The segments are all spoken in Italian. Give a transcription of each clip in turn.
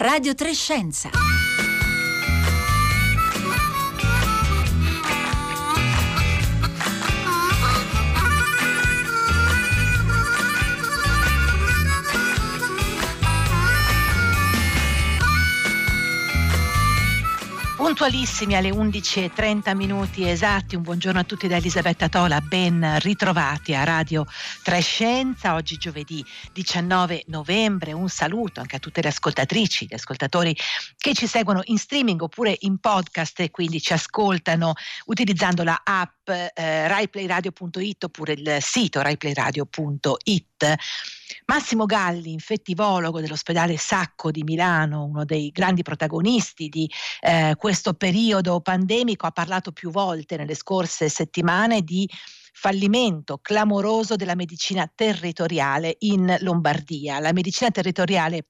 Radio Trescenza. Puntualissimi alle 11.30 minuti esatti, un buongiorno a tutti da Elisabetta Tola, ben ritrovati a Radio Trescenza, oggi giovedì 19 novembre, un saluto anche a tutte le ascoltatrici, gli ascoltatori che ci seguono in streaming oppure in podcast e quindi ci ascoltano utilizzando la app eh, raiplayradio.it oppure il sito raiplayradio.it. Massimo Galli, infettivologo dell'ospedale Sacco di Milano, uno dei grandi protagonisti di eh, questo periodo pandemico, ha parlato più volte nelle scorse settimane di fallimento clamoroso della medicina territoriale in Lombardia. La medicina territoriale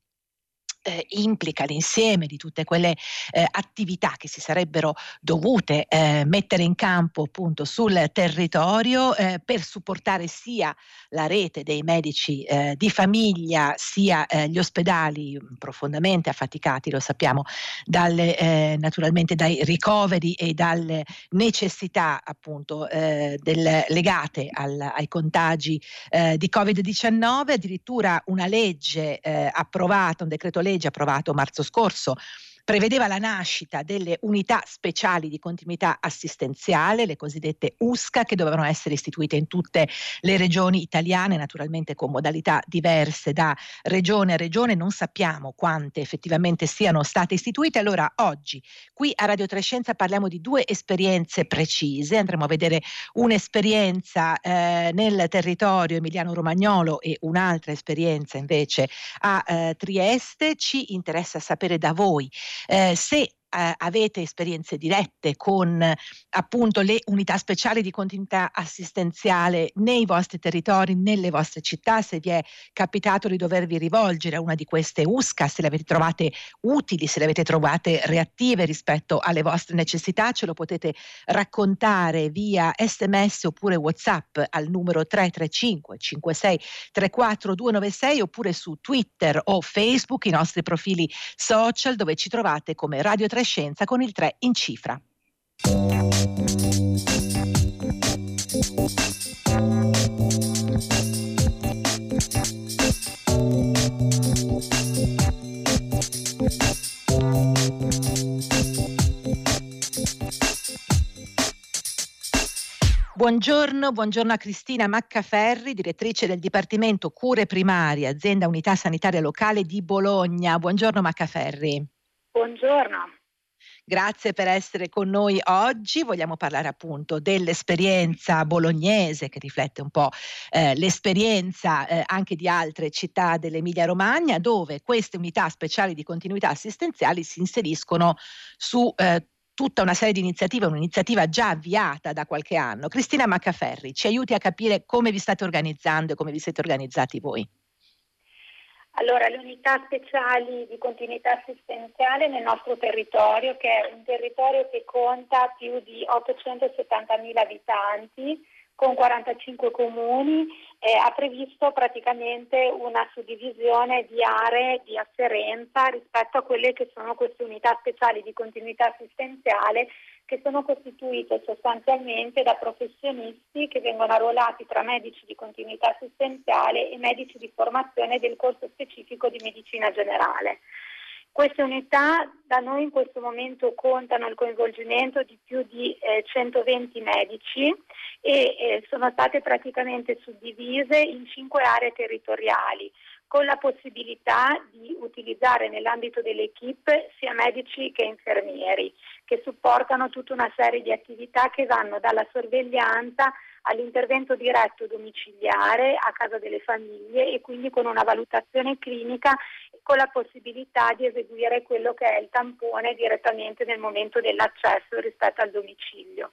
eh, implica l'insieme di tutte quelle eh, attività che si sarebbero dovute eh, mettere in campo appunto sul territorio eh, per supportare sia la rete dei medici eh, di famiglia sia eh, gli ospedali profondamente affaticati, lo sappiamo, dalle, naturalmente dai ricoveri e dalle necessità appunto del, legate al, ai contagi di Covid-19, addirittura una legge approvata, un decreto legge legge approvato marzo scorso prevedeva la nascita delle unità speciali di continuità assistenziale, le cosiddette USCA, che dovevano essere istituite in tutte le regioni italiane, naturalmente con modalità diverse da regione a regione. Non sappiamo quante effettivamente siano state istituite. Allora oggi qui a Radio Trescenza parliamo di due esperienze precise. Andremo a vedere un'esperienza eh, nel territorio emiliano-romagnolo e un'altra esperienza invece a eh, Trieste. Ci interessa sapere da voi eh, se eh, avete esperienze dirette con appunto le unità speciali di continuità assistenziale nei vostri territori, nelle vostre città, se vi è capitato di dovervi rivolgere a una di queste USCA, se le avete trovate utili, se le avete trovate reattive rispetto alle vostre necessità, ce lo potete raccontare via sms oppure whatsapp al numero 335 56 34 296 oppure su Twitter o Facebook, i nostri profili social dove ci trovate come Radio 3 Scienza con il 3 in cifra. Buongiorno, buongiorno a Cristina Maccaferri, direttrice del Dipartimento Cure Primarie, azienda unità sanitaria locale di Bologna. Buongiorno Maccaferri. Buongiorno. Grazie per essere con noi oggi. Vogliamo parlare appunto dell'esperienza bolognese che riflette un po' eh, l'esperienza eh, anche di altre città dell'Emilia Romagna dove queste unità speciali di continuità assistenziali si inseriscono su eh, tutta una serie di iniziative, un'iniziativa già avviata da qualche anno. Cristina Maccaferri, ci aiuti a capire come vi state organizzando e come vi siete organizzati voi. Allora, le unità speciali di continuità assistenziale nel nostro territorio, che è un territorio che conta più di 870.000 abitanti, con 45 comuni, eh, ha previsto praticamente una suddivisione di aree di afferenza rispetto a quelle che sono queste unità speciali di continuità assistenziale che sono costituite sostanzialmente da professionisti che vengono arruolati tra medici di continuità assistenziale e medici di formazione del corso specifico di medicina generale. Queste unità da noi in questo momento contano il coinvolgimento di più di eh, 120 medici e eh, sono state praticamente suddivise in cinque aree territoriali con la possibilità di utilizzare nell'ambito dell'equipe sia medici che infermieri che supportano tutta una serie di attività che vanno dalla sorveglianza all'intervento diretto domiciliare a casa delle famiglie e quindi con una valutazione clinica con la possibilità di eseguire quello che è il tampone direttamente nel momento dell'accesso rispetto al domicilio.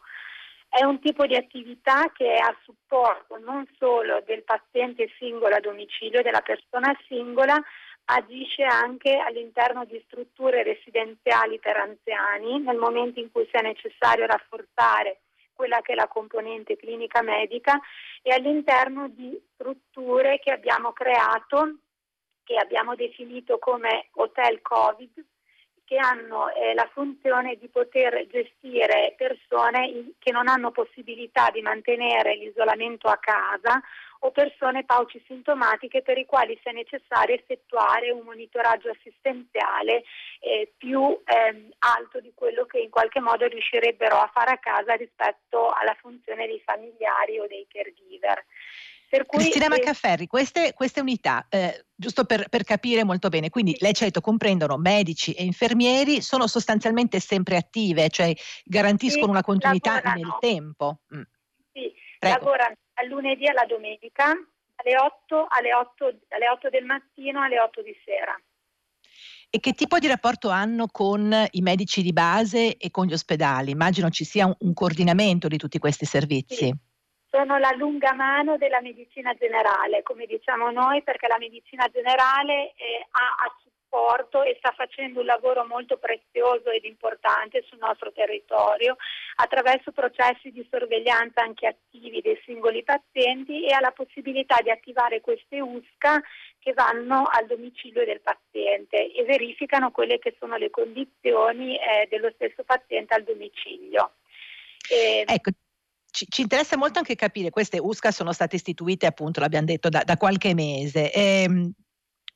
È un tipo di attività che è a supporto non solo del paziente singolo a domicilio, della persona singola, agisce anche all'interno di strutture residenziali per anziani nel momento in cui sia necessario rafforzare quella che è la componente clinica medica e all'interno di strutture che abbiamo creato che abbiamo definito come hotel Covid, che hanno eh, la funzione di poter gestire persone che non hanno possibilità di mantenere l'isolamento a casa o persone paucisintomatiche per i quali sia necessario effettuare un monitoraggio assistenziale eh, più eh, alto di quello che in qualche modo riuscirebbero a fare a casa rispetto alla funzione dei familiari o dei caregiver. Per cui, Cristina Maccaferri, queste, queste unità, eh, giusto per, per, capire molto bene, quindi ha detto comprendono medici e infermieri, sono sostanzialmente sempre attive, cioè garantiscono una continuità nel tempo. Mm. Sì, Prego. lavorano dal lunedì alla domenica alle 8, alle 8, alle 8 del mattino alle 8 di sera. E che tipo di rapporto hanno con i medici di base e con gli ospedali? Immagino ci sia un, un coordinamento di tutti questi servizi. Sì sono la lunga mano della medicina generale, come diciamo noi, perché la medicina generale eh, ha a supporto e sta facendo un lavoro molto prezioso ed importante sul nostro territorio attraverso processi di sorveglianza anche attivi dei singoli pazienti e ha la possibilità di attivare queste USCA che vanno al domicilio del paziente e verificano quelle che sono le condizioni eh, dello stesso paziente al domicilio. E, ecco, ci, ci, interessa molto anche capire, queste USCA sono state istituite appunto, l'abbiamo detto, da, da qualche mese. Ehm,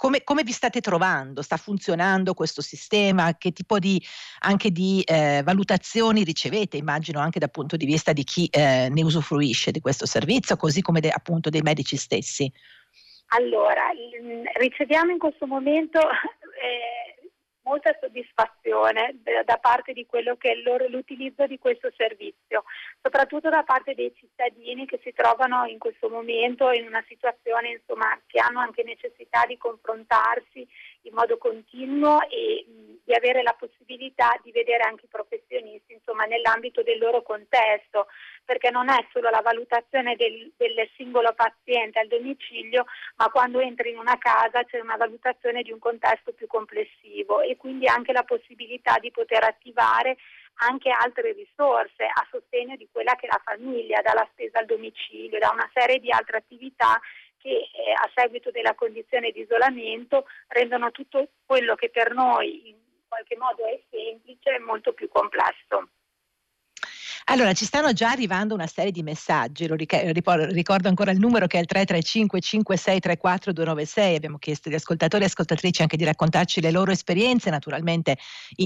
come, come, vi state trovando? Sta funzionando questo sistema? Che tipo di, anche di eh, valutazioni ricevete? Immagino anche dal punto di vista di chi eh, ne usufruisce di questo servizio, così come de, appunto dei medici stessi. Allora, riceviamo in questo momento eh, molta soddisfazione da parte di quello che è loro, l'utilizzo di questo servizio, soprattutto da parte dei cittadini che si trovano in questo momento in una situazione insomma, che hanno anche necessità di confrontarsi in modo continuo e mh, di avere la possibilità di vedere anche i professionisti insomma, nell'ambito del loro contesto, perché non è solo la valutazione del, del singolo paziente al domicilio, ma quando entri in una casa c'è una valutazione di un contesto più complessivo e quindi anche la possibilità di poter attivare anche altre risorse a sostegno di quella che la famiglia, dalla spesa al domicilio, da una serie di altre attività che eh, a seguito della condizione di isolamento rendono tutto quello che per noi in qualche modo è semplice molto più complesso. Allora, ci stanno già arrivando una serie di messaggi, lo ricordo ancora il numero che è il 335 5634 296, abbiamo chiesto agli ascoltatori e ascoltatrici anche di raccontarci le loro esperienze, naturalmente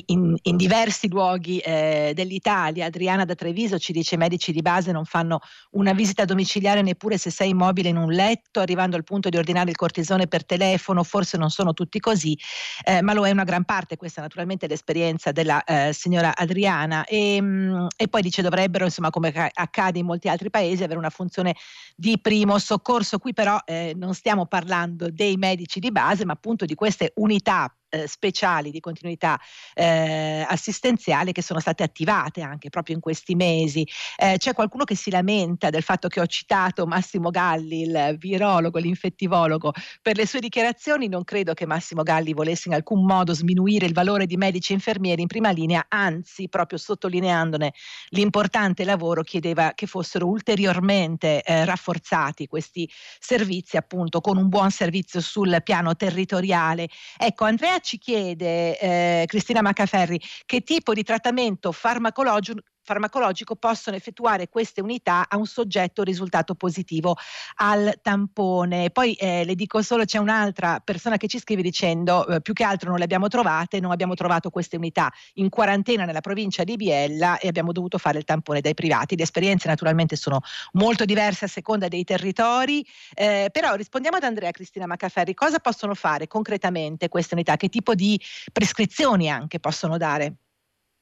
in, in diversi luoghi eh, dell'Italia. Adriana da Treviso ci dice i medici di base non fanno una visita domiciliare neppure se sei immobile in un letto, arrivando al punto di ordinare il cortisone per telefono, forse non sono tutti così, eh, ma lo è una gran parte, questa naturalmente è l'esperienza della eh, signora Adriana. E, mh, mm, e poi dice dovrebbero, insomma, come accade in molti altri paesi, avere una funzione di primo soccorso. Qui però eh, non stiamo parlando dei medici di base, ma appunto di queste unità eh, speciali di continuità eh, assistenziale che sono state attivate anche proprio in questi mesi. Eh, c'è qualcuno che si lamenta del fatto che ho citato Massimo Galli, il virologo, l'infettivologo, per le sue dichiarazioni. Non credo che Massimo Galli volesse in alcun modo sminuire il valore di medici e infermieri in prima linea, anzi, proprio sottolineandone l'importante lavoro, chiedeva che fossero ulteriormente eh, rafforzati questi servizi, appunto, con un buon servizio sul piano territoriale. Ecco, Andrea ci chiede eh, Cristina Macaferri che tipo di trattamento farmacologico farmacologico possono effettuare queste unità a un soggetto risultato positivo al tampone. Poi eh, le dico solo c'è un'altra persona che ci scrive dicendo eh, più che altro non le abbiamo trovate, non abbiamo trovato queste unità in quarantena nella provincia di Biella e abbiamo dovuto fare il tampone dai privati. Le esperienze naturalmente sono molto diverse a seconda dei territori, eh, però rispondiamo ad Andrea Cristina Macaferri, cosa possono fare concretamente queste unità? Che tipo di prescrizioni anche possono dare?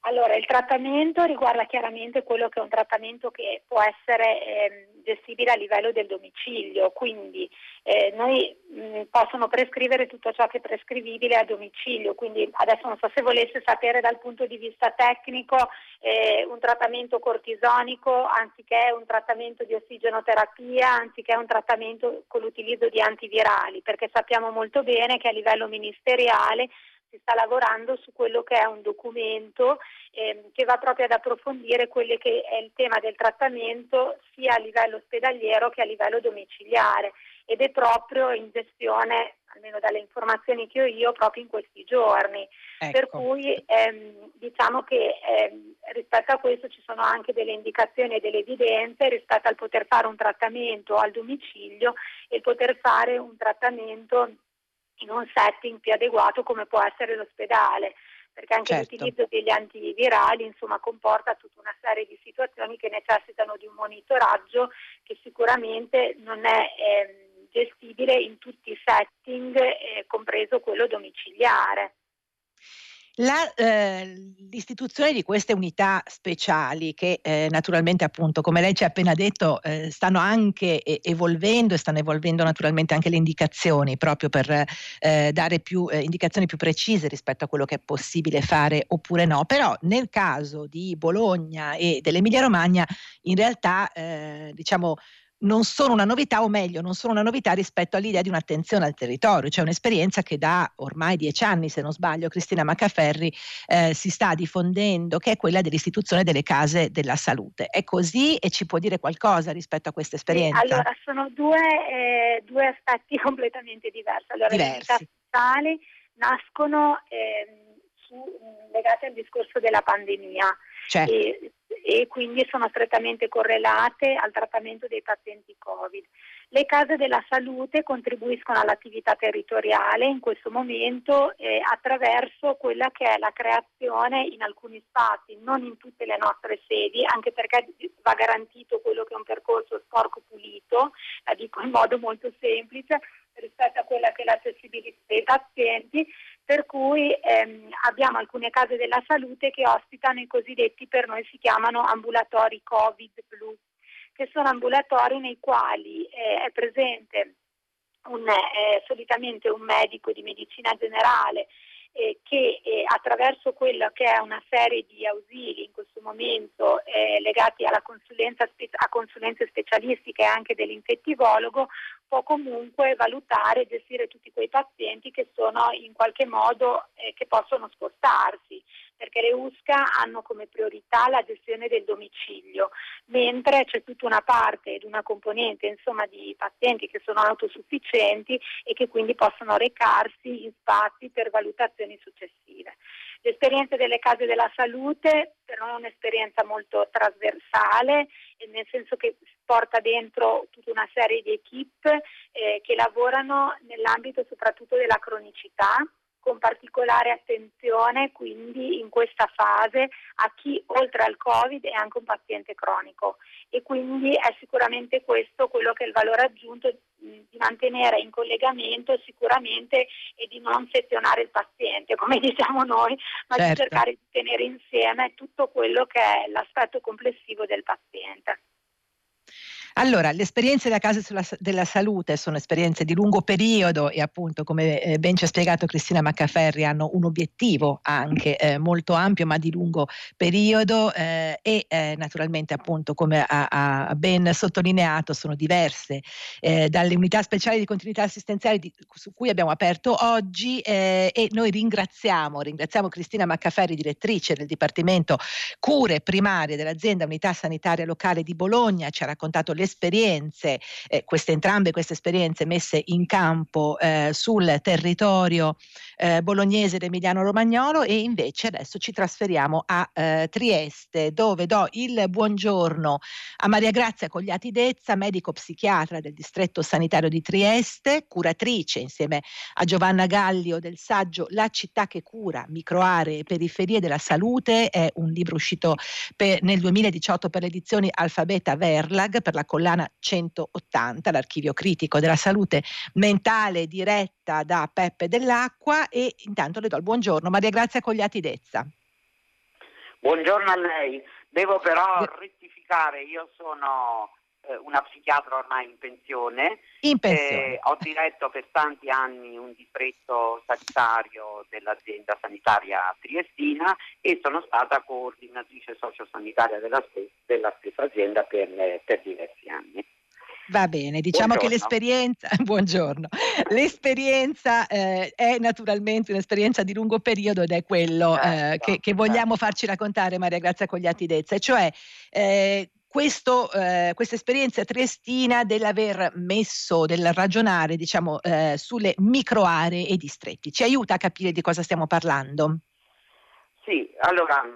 Allora, il trattamento riguarda chiaramente quello che è un trattamento che può essere eh, gestibile a livello del domicilio, quindi eh, noi mh, possono prescrivere tutto ciò che è prescrivibile a domicilio, quindi adesso non so se volesse sapere dal punto di vista tecnico eh, un trattamento cortisonico anziché un trattamento di ossigenoterapia, anziché un trattamento con l'utilizzo di antivirali, perché sappiamo molto bene che a livello ministeriale si sta lavorando su quello che è un documento ehm, che va proprio ad approfondire quello che è il tema del trattamento sia a livello ospedaliero che a livello domiciliare ed è proprio in gestione almeno dalle informazioni che ho io, proprio in questi giorni. Ecco. Per cui ehm, diciamo che ehm, rispetto a questo ci sono anche delle indicazioni e delle evidenze rispetto al poter fare un trattamento al domicilio e poter fare un trattamento in un setting più adeguato come può essere l'ospedale perché anche certo. l'utilizzo degli antivirali insomma, comporta tutta una serie di situazioni che necessitano di un monitoraggio che sicuramente non è eh, gestibile in tutti i setting, eh, compreso quello domiciliare. La, eh, l'istituzione di queste unità speciali che eh, naturalmente appunto come lei ci ha appena detto eh, stanno anche evolvendo e stanno evolvendo naturalmente anche le indicazioni proprio per eh, dare più eh, indicazioni più precise rispetto a quello che è possibile fare oppure no. Però nel caso di Bologna e dell'Emilia Romagna in realtà eh, diciamo non sono una novità, o meglio, non sono una novità rispetto all'idea di un'attenzione al territorio, cioè un'esperienza che da ormai dieci anni, se non sbaglio, Cristina Maccaferri eh, si sta diffondendo, che è quella dell'istituzione delle case della salute. È così e ci può dire qualcosa rispetto a questa esperienza? Sì, allora, sono due, eh, due, aspetti completamente diversi. Allora, diversi. le sociali nascono eh, legate al discorso della pandemia. Certo. E, e quindi sono strettamente correlate al trattamento dei pazienti Covid. Le case della salute contribuiscono all'attività territoriale in questo momento eh, attraverso quella che è la creazione in alcuni spazi, non in tutte le nostre sedi, anche perché va garantito quello che è un percorso sporco pulito, la dico in modo molto semplice, rispetto a quella che è l'accessibilità dei pazienti, per cui ehm, abbiamo alcune case della salute che ospitano i cosiddetti, per noi si chiamano ambulatori Covid blu, che sono ambulatori nei quali eh, è presente un, eh, solitamente un medico di medicina generale eh, che eh, attraverso quella che è una serie di ausili in questo momento eh, legati alla consulenza a consulenze specialistiche e anche dell'infettivologo può comunque valutare e gestire tutti quei pazienti che sono in qualche modo eh, che possono spostarsi perché le USCA hanno come priorità la gestione del domicilio, mentre c'è tutta una parte ed una componente insomma, di pazienti che sono autosufficienti e che quindi possono recarsi in spazi per valutazioni successive. L'esperienza delle case della salute però è un'esperienza molto trasversale, nel senso che porta dentro tutta una serie di equip eh, che lavorano nell'ambito soprattutto della cronicità con particolare attenzione quindi in questa fase a chi oltre al Covid è anche un paziente cronico e quindi è sicuramente questo quello che è il valore aggiunto di mantenere in collegamento sicuramente e di non sezionare il paziente, come diciamo noi, ma certo. di cercare di tenere insieme tutto quello che è l'aspetto complessivo del paziente. Allora, le esperienze della Casa della Salute sono esperienze di lungo periodo e appunto, come eh, ben ci ha spiegato Cristina Maccaferri, hanno un obiettivo anche eh, molto ampio ma di lungo periodo eh, e eh, naturalmente appunto, come ha, ha, ben sottolineato, sono diverse eh, dalle unità speciali di continuità assistenziale di, su cui abbiamo aperto oggi eh, e noi ringraziamo, ringraziamo Cristina Maccaferri, direttrice del Dipartimento Cure Primarie dell'azienda Unità Sanitaria Locale di Bologna, ci ha raccontato le esperienze, eh, queste entrambe queste esperienze messe in campo eh, sul territorio eh, bolognese ed emiliano-romagnolo e invece adesso ci trasferiamo a eh, Trieste dove do il buongiorno a Maria Grazia Cogliati Dezza, medico psichiatra del distretto sanitario di Trieste, curatrice insieme a Giovanna Gallio del saggio La città che cura, microaree e periferie della salute, è un libro uscito per, nel 2018 per le edizioni Alfabeta Verlag per la collana 180, l'archivio critico della salute mentale diretta da Peppe Dell'Acqua e intanto le do il buongiorno. Maria Grazia Cogliati Dezza. Buongiorno a lei. Devo però rettificare, io sono una psichiatra ormai in pensione. In pensione. Eh, ho diretto per tanti anni un distretto sanitario dell'azienda sanitaria triestina e sono stata coordinatrice sociosanitaria della, della stessa azienda per, per diversi anni. Va bene, diciamo buongiorno. che l'esperienza, buongiorno, l'esperienza eh, è naturalmente un'esperienza di lungo periodo ed è quello eh, certo, che, che, vogliamo certo. farci raccontare Maria Grazia Cogliati Dezza, cioè eh, questo, eh, questa esperienza triestina dell'aver messo, del ragionare diciamo, eh, sulle microaree e distretti. Ci aiuta a capire di cosa stiamo parlando? Sì, allora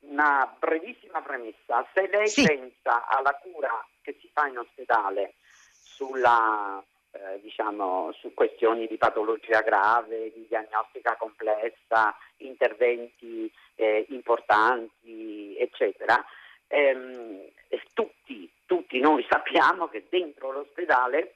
una brevissima premessa. Se lei sì. pensa alla cura che si fa in ospedale sulla, eh, diciamo, su questioni di patologia grave, di diagnostica complessa, interventi eh, importanti, eccetera, ehm, tutti, tutti noi sappiamo che dentro l'ospedale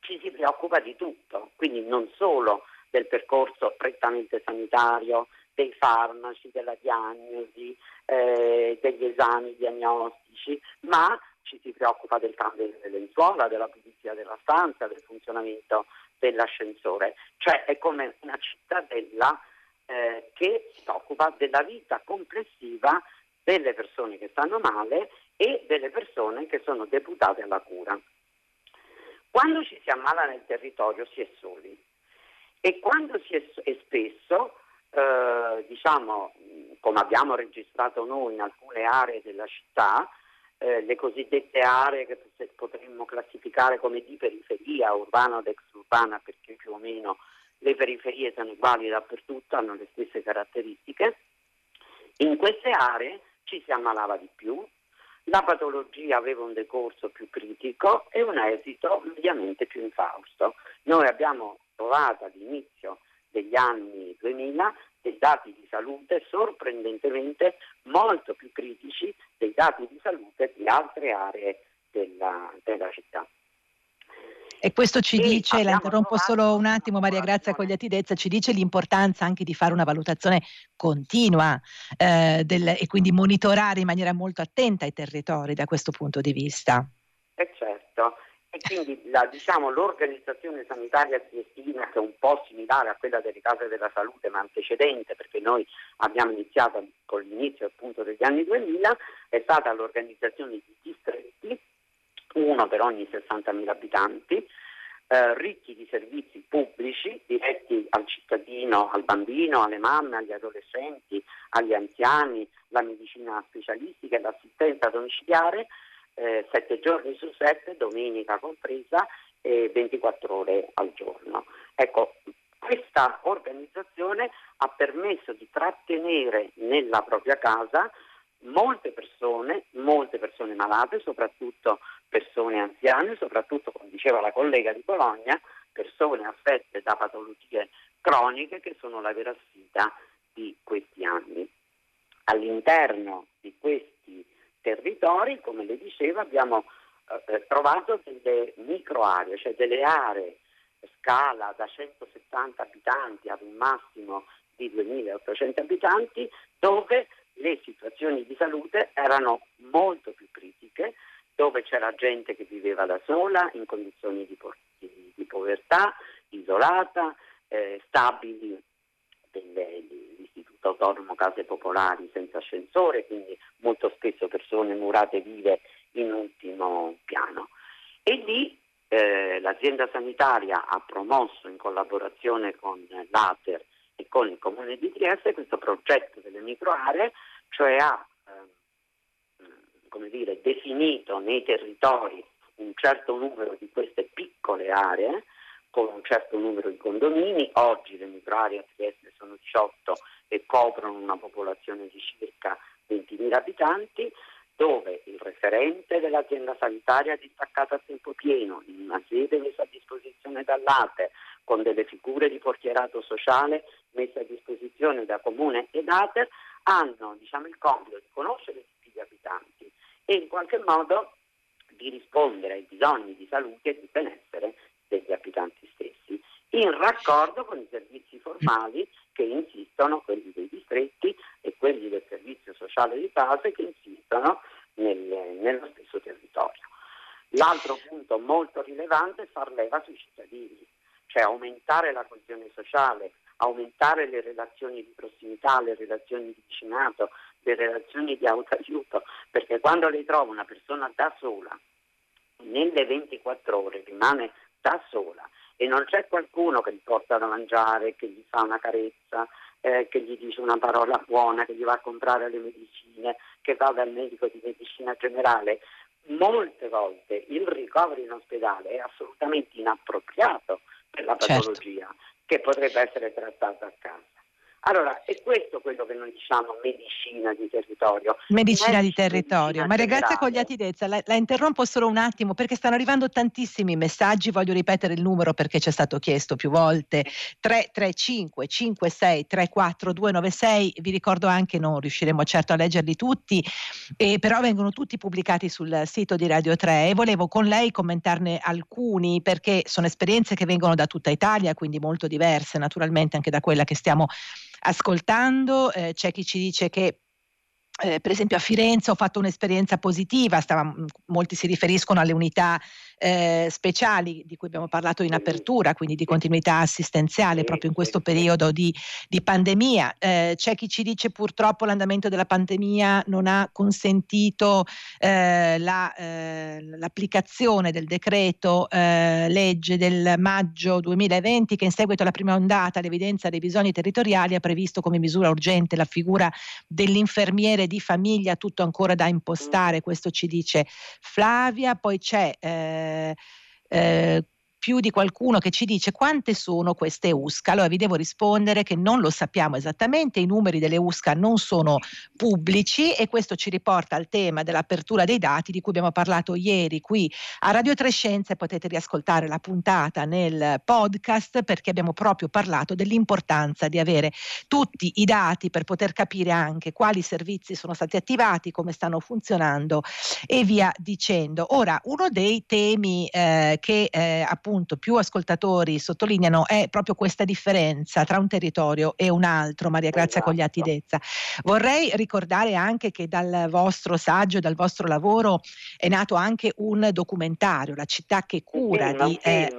ci si preoccupa di tutto, quindi non solo del percorso prettamente sanitario, dei farmaci, della diagnosi, eh, degli esami diagnostici, ma ci si preoccupa del cambio delle lenzuola, della pulizia della stanza, del funzionamento dell'ascensore, cioè è come una cittadella eh, che si occupa della vita complessiva delle persone che stanno male e delle persone che sono deputate alla cura. Quando ci si ammala nel territorio si è soli e quando si è, è spesso eh, diciamo, come abbiamo registrato noi in alcune aree della città, eh, le cosiddette aree che potremmo classificare come di periferia, urbana ed exurbana, perché più o meno le periferie sono uguali dappertutto, hanno le stesse caratteristiche. In queste aree ci si ammalava di più, la patologia aveva un decorso più critico e un esito mediamente più infausto. Noi abbiamo trovato all'inizio degli anni 2000 dei dati di salute sorprendentemente molto più critici dei dati di salute di altre aree della, della città. E questo ci e dice, la interrompo solo un attimo Maria Grazia Cogliatidezza, ci dice l'importanza anche di fare una valutazione continua eh, del, e quindi monitorare in maniera molto attenta i territori da questo punto di vista. Eh certo, e quindi la, diciamo, l'organizzazione sanitaria triestina, che è un po' similare a quella delle case della salute, ma antecedente, perché noi abbiamo iniziato con l'inizio appunto degli anni 2000, è stata l'organizzazione di distretti, uno per ogni 60.000 abitanti, eh, ricchi di servizi pubblici diretti al cittadino, al bambino, alle mamme, agli adolescenti, agli anziani, la medicina specialistica e l'assistenza domiciliare eh, sette giorni su sette, domenica compresa, e 24 ore al giorno. Ecco, questa organizzazione ha permesso di trattenere nella propria casa molte persone, molte persone malate, soprattutto persone anziane, soprattutto, come diceva la collega di Bologna, persone affette da patologie croniche che sono la vera sfida di questi anni. All'interno di questi territori, come le dicevo, abbiamo eh, eh trovato delle micro aree, cioè delle aree scala da 170 abitanti ad un massimo di 2800 abitanti, dove le situazioni di salute erano molto più critiche, dove c'era gente che viveva da sola, in condizioni di, po- di, di povertà, isolata, eh, stabili dell'Istituto Autonomo Case Popolari senza ascensore, quindi molto spesso persone murate vive in ultimo piano. E lì eh, l'azienda sanitaria ha promosso in collaborazione con l'ATER e con il Comune di Trieste questo progetto microaree, cioè ha eh, dire, definito nei territori un certo numero di queste piccole aree con un certo numero di condomini, oggi le microaree a Trieste sono 18 e coprono una popolazione di circa 20.000 abitanti, dove il referente dell'azienda sanitaria è distaccato a tempo pieno, in una sede messa a disposizione dall'ATE, con delle figure di portierato sociale messe a disposizione da Comune ed ATER, hanno diciamo, il compito di conoscere tutti gli abitanti e in qualche modo di rispondere ai bisogni di salute e di benessere degli abitanti stessi, in raccordo con i servizi formali che insistono, quelli dei distretti e quelli del servizio sociale di base che insistono nel, nello stesso territorio. L'altro punto molto rilevante è far leva sui cittadini, cioè aumentare la coesione sociale, aumentare le relazioni di prossimità, le relazioni di vicinato, le relazioni di autoaiuto, perché quando lei trova una persona da sola, nelle 24 ore rimane da sola e non c'è qualcuno che gli porta da mangiare, che gli fa una carezza, eh, che gli dice una parola buona, che gli va a comprare le medicine, che va dal medico di medicina generale. Molte volte il ricovero in ospedale è assolutamente inappropriato per la certo. patologia certo. che potrebbe essere trattata a casa. Allora, è questo quello che noi diciamo medicina di territorio. Medicina di territorio. Maria Grazia Cogliatidezza, la, la interrompo solo un attimo perché stanno arrivando tantissimi messaggi, voglio ripetere il numero perché ci è stato chiesto più volte, 335 56 34 296, vi ricordo anche, non riusciremo certo a leggerli tutti, eh, però vengono tutti pubblicati sul sito di Radio 3 e volevo con lei commentarne alcuni perché sono esperienze che vengono da tutta Italia, quindi molto diverse naturalmente anche da quella che stiamo ascoltando, eh, c'è chi ci dice che eh, per esempio a Firenze ho fatto un'esperienza positiva, stava, molti si riferiscono alle unità eh, speciali di cui abbiamo parlato in apertura, quindi di continuità assistenziale proprio in questo periodo di, di pandemia. Eh, c'è chi ci dice purtroppo l'andamento della pandemia non ha consentito eh, la, eh, l'applicazione del decreto eh, legge del maggio 2020 che in seguito alla prima ondata l'evidenza dei bisogni territoriali ha previsto come misura urgente la figura dell'infermiere di famiglia, tutto ancora da impostare, questo ci dice Flavia, poi c'è eh, eh, più di qualcuno che ci dice quante sono queste USCA. Allora vi devo rispondere che non lo sappiamo esattamente, i numeri delle USCA non sono pubblici e questo ci riporta al tema dell'apertura dei dati di cui abbiamo parlato ieri qui a Radio Trescenze. Potete riascoltare la puntata nel podcast perché abbiamo proprio parlato dell'importanza di avere tutti i dati per poter capire anche quali servizi sono stati attivati, come stanno funzionando e via dicendo. Ora, uno dei temi eh, che eh, appunto appunto più ascoltatori sottolineano è proprio questa differenza tra un territorio e un altro, Maria Grazia esatto. Cogliatidezza. Vorrei ricordare anche che dal vostro saggio, dal vostro lavoro è nato anche un documentario, La città che cura film, di... Eh,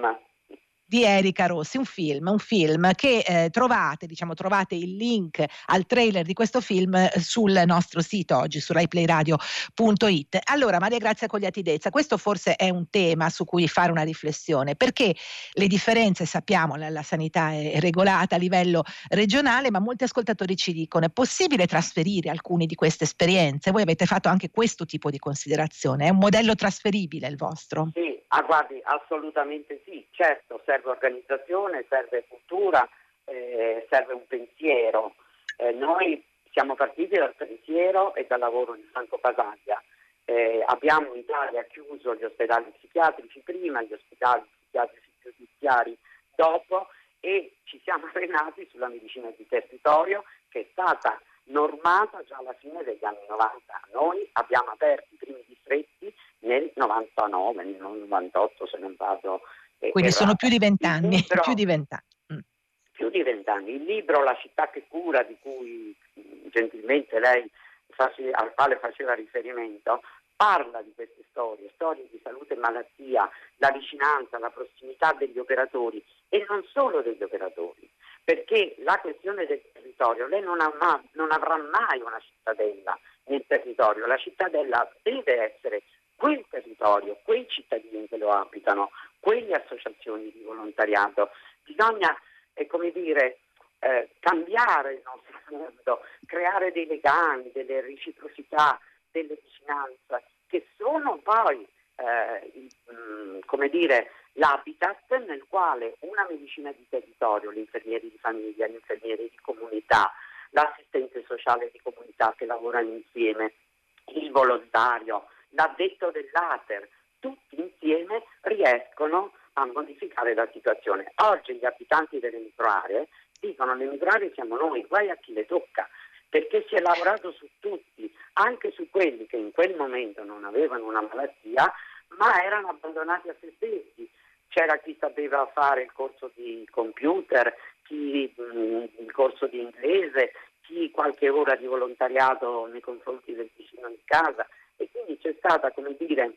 di Erika Rossi, un film, un film che eh, trovate, diciamo, trovate il link al trailer di questo film eh, sul nostro sito oggi su raiplayradio.it. Allora, Maria Grazia Cogliatidezza, questo forse è un tema su cui fare una riflessione, perché le differenze, sappiamo, la, la sanità è regolata a livello regionale, ma molti ascoltatori ci dicono è possibile trasferire alcune di queste esperienze? Voi avete fatto anche questo tipo di considerazione, è un modello trasferibile il vostro? Sì, ah, guardi, assolutamente sì, certo, serve organizzazione, serve cultura, eh, serve un pensiero. Eh, noi siamo partiti dal pensiero e dal lavoro di Franco Basaglia. Eh, abbiamo in Italia chiuso gli ospedali psichiatrici prima, gli ospedali psichiatrici giudiziari dopo e ci siamo frenati sulla medicina di territorio che è stata normata già alla fine degli anni 90. Noi abbiamo aperto i primi distretti nel 99, nel 98 se non vado quindi sono più di ventanni. Più di vent'anni. Mm. Più di vent'anni. Il libro La città che cura, di cui mm, gentilmente lei al quale faceva riferimento, parla di queste storie, storie di salute e malattia, la vicinanza, la prossimità degli operatori e non solo degli operatori, perché la questione del territorio, lei non, ma, non avrà mai una cittadella nel territorio, la cittadella deve essere quel territorio, quei cittadini che lo abitano, quelle associazioni di volontariato. Bisogna, eh, come dire, eh, cambiare il nostro mondo, creare dei legami, delle reciprocità, delle vicinanze che sono poi eh, il, mm, come dire, l'habitat nel quale una medicina di territorio, l'infermiere di famiglia, l'infermiere di comunità, l'assistente sociale di comunità che lavorano insieme, il volontario, l'addetto dell'ATER, tutti insieme riescono a modificare la situazione. Oggi gli abitanti delle microaree dicono le microaree siamo noi, guai a chi le tocca, perché si è lavorato su tutti, anche su quelli che in quel momento non avevano una malattia, ma erano abbandonati a se stessi. C'era chi sapeva fare il corso di computer, chi mm, il corso di inglese, chi qualche ora di volontariato nei confronti del vicino di casa e quindi c'è stata, come dire,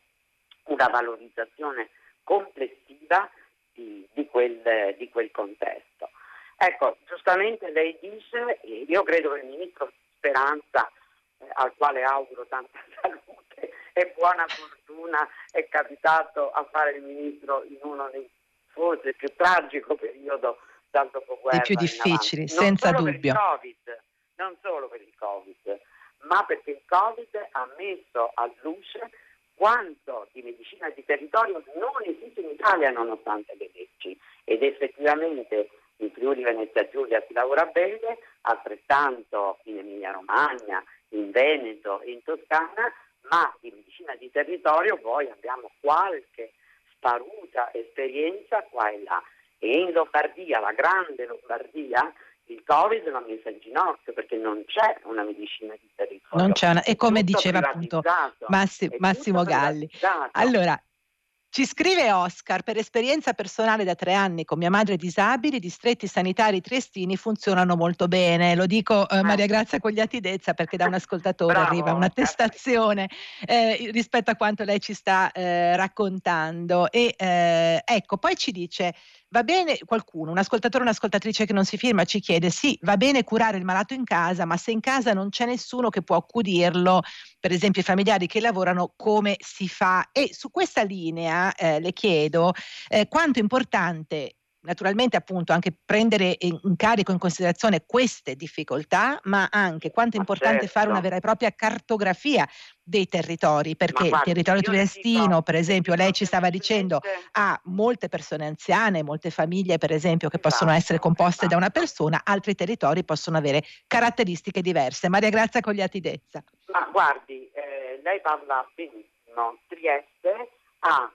una valorizzazione complessiva di, di, quel, di quel, contesto. Ecco, giustamente lei dice, e io credo che il ministro Speranza, eh, al quale auguro tanta salute e buona fortuna, è capitato a fare il ministro in uno dei forse più tragico periodo dal dopoguerra. I più difficili, senza dubbio. COVID, non solo per il Covid, ma perché il Covid ha messo a luce quanto di medicina di territorio non esiste in Italia nonostante le leggi ed effettivamente in Friuli Venezia Giulia si lavora bene, altrettanto in Emilia Romagna, in Veneto e in Toscana, ma di medicina di territorio poi abbiamo qualche sparuta esperienza qua e là. E in Lombardia, la grande Lombardia, il Covid l'ha messa in ginocchio perché non c'è una medicina di territorio. Non c'è una, e come diceva appunto Massimo, Massimo Galli. Allora, ci scrive Oscar, per esperienza personale da tre anni con mia madre disabile, i distretti sanitari triestini funzionano molto bene. Lo dico eh, Maria Grazia Cogliatidezza perché da un ascoltatore Bravo, arriva un'attestazione eh, rispetto a quanto lei ci sta eh, raccontando. E eh, ecco, poi ci dice Va bene, qualcuno, un ascoltatore o un'ascoltatrice che non si firma ci chiede, sì, va bene curare il malato in casa, ma se in casa non c'è nessuno che può accudirlo, per esempio i familiari che lavorano, come si fa? E su questa linea eh, le chiedo eh, quanto è importante naturalmente appunto anche prendere in carico in considerazione queste difficoltà, ma anche quanto è importante certo. fare una vera e propria cartografia dei territori, perché guarda, il territorio triestino, per esempio, lei ci stava dicendo, ha molte persone anziane, molte famiglie, per esempio, che esatto, possono essere composte esatto. da una persona, altri territori possono avere caratteristiche diverse. Maria Grazia Cogliatidezza. Ma guardi, eh, lei parla benissimo, Trieste ha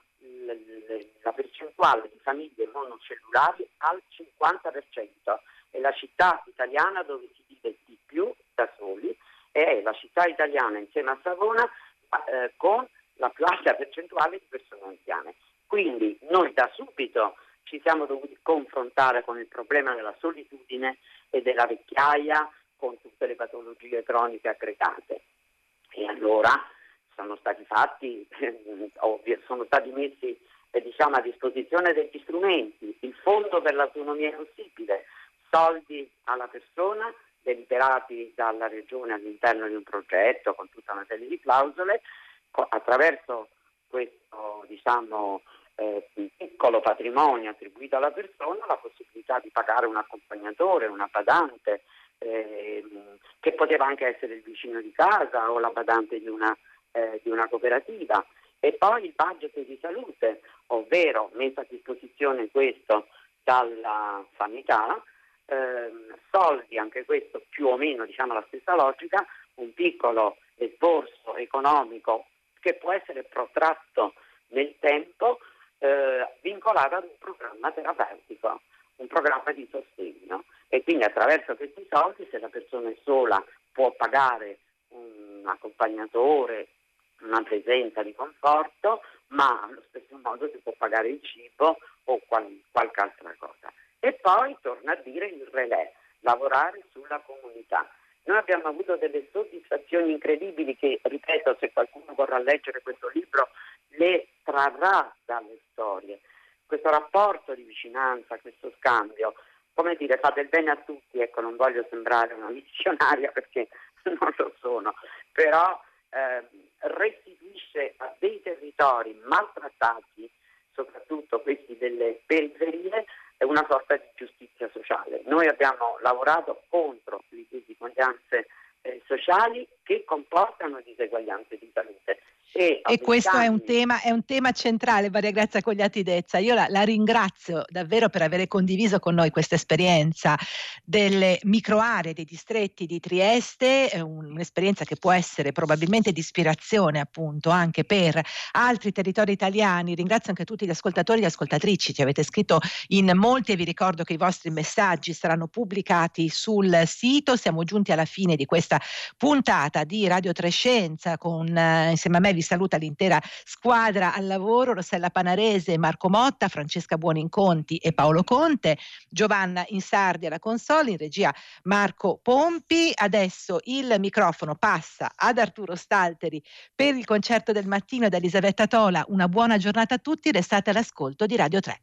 la percentuale di famiglie monocellulari al 50%. È la città italiana dove si vive di più da soli e è la città italiana insieme a Savona eh, con la più alta percentuale di persone anziane. Quindi noi da subito ci siamo dovuti confrontare con il problema della solitudine e della vecchiaia con tutte le patologie croniche aggregate. E allora sono stati fatti, sono stati messi eh, diciamo, a disposizione degli strumenti, il fondo per l'autonomia possibile, soldi alla persona deliberati dalla regione all'interno di un progetto con tutta una serie di clausole, attraverso questo diciamo, eh, piccolo patrimonio attribuito alla persona la possibilità di pagare un accompagnatore, una badante, eh, che poteva anche essere il vicino di casa o la badante di una eh, di una cooperativa. E poi il budget di salute, ovvero messo a disposizione questo dalla sanità, ehm, soldi, anche questo più o meno diciamo la stessa logica, un piccolo esborso economico che può essere protratto nel tempo eh, vincolato ad un programma terapeutico, un programma di sostegno. E quindi attraverso questi soldi se la persona è sola può pagare un accompagnatore una presenza di conforto, ma allo stesso modo si può pagare il cibo o qual- qualche altra cosa. E poi torna a dire il relè, lavorare sulla comunità. Noi abbiamo avuto delle soddisfazioni incredibili che, ripeto, se qualcuno vorrà leggere questo libro, le trarrà dalle storie. Questo rapporto di vicinanza, questo scambio, come dire, fa del bene a tutti, ecco, non voglio sembrare una missionaria perché non lo sono, però eh, restituisce a dei territori maltrattati, soprattutto questi delle periferie, una sorta di giustizia sociale. Noi abbiamo lavorato contro le disuguaglianze eh, sociali che comportano diseguaglianze di salute e, e questo è un, tema, è un, tema, centrale, Maria Grazia Cogliatidezza. Io la, la, ringrazio davvero per aver condiviso con noi questa esperienza delle microaree dei distretti di Trieste, un'esperienza che può essere probabilmente di ispirazione appunto anche per altri territori italiani. Ringrazio anche tutti gli ascoltatori e le ascoltatrici, ci avete scritto in molti e vi ricordo che i vostri messaggi saranno pubblicati sul sito. Siamo giunti alla fine di questa puntata di Radio Trescenza con eh, insieme a me vi saluta l'intera squadra al lavoro, Rossella Panarese, Marco Motta, Francesca Buoninconti e Paolo Conte, Giovanna Insardi alla console, in regia Marco Pompi. Adesso il microfono passa ad Arturo Stalteri per il concerto del mattino da Elisabetta Tola. Una buona giornata a tutti, restate all'ascolto di Radio 3.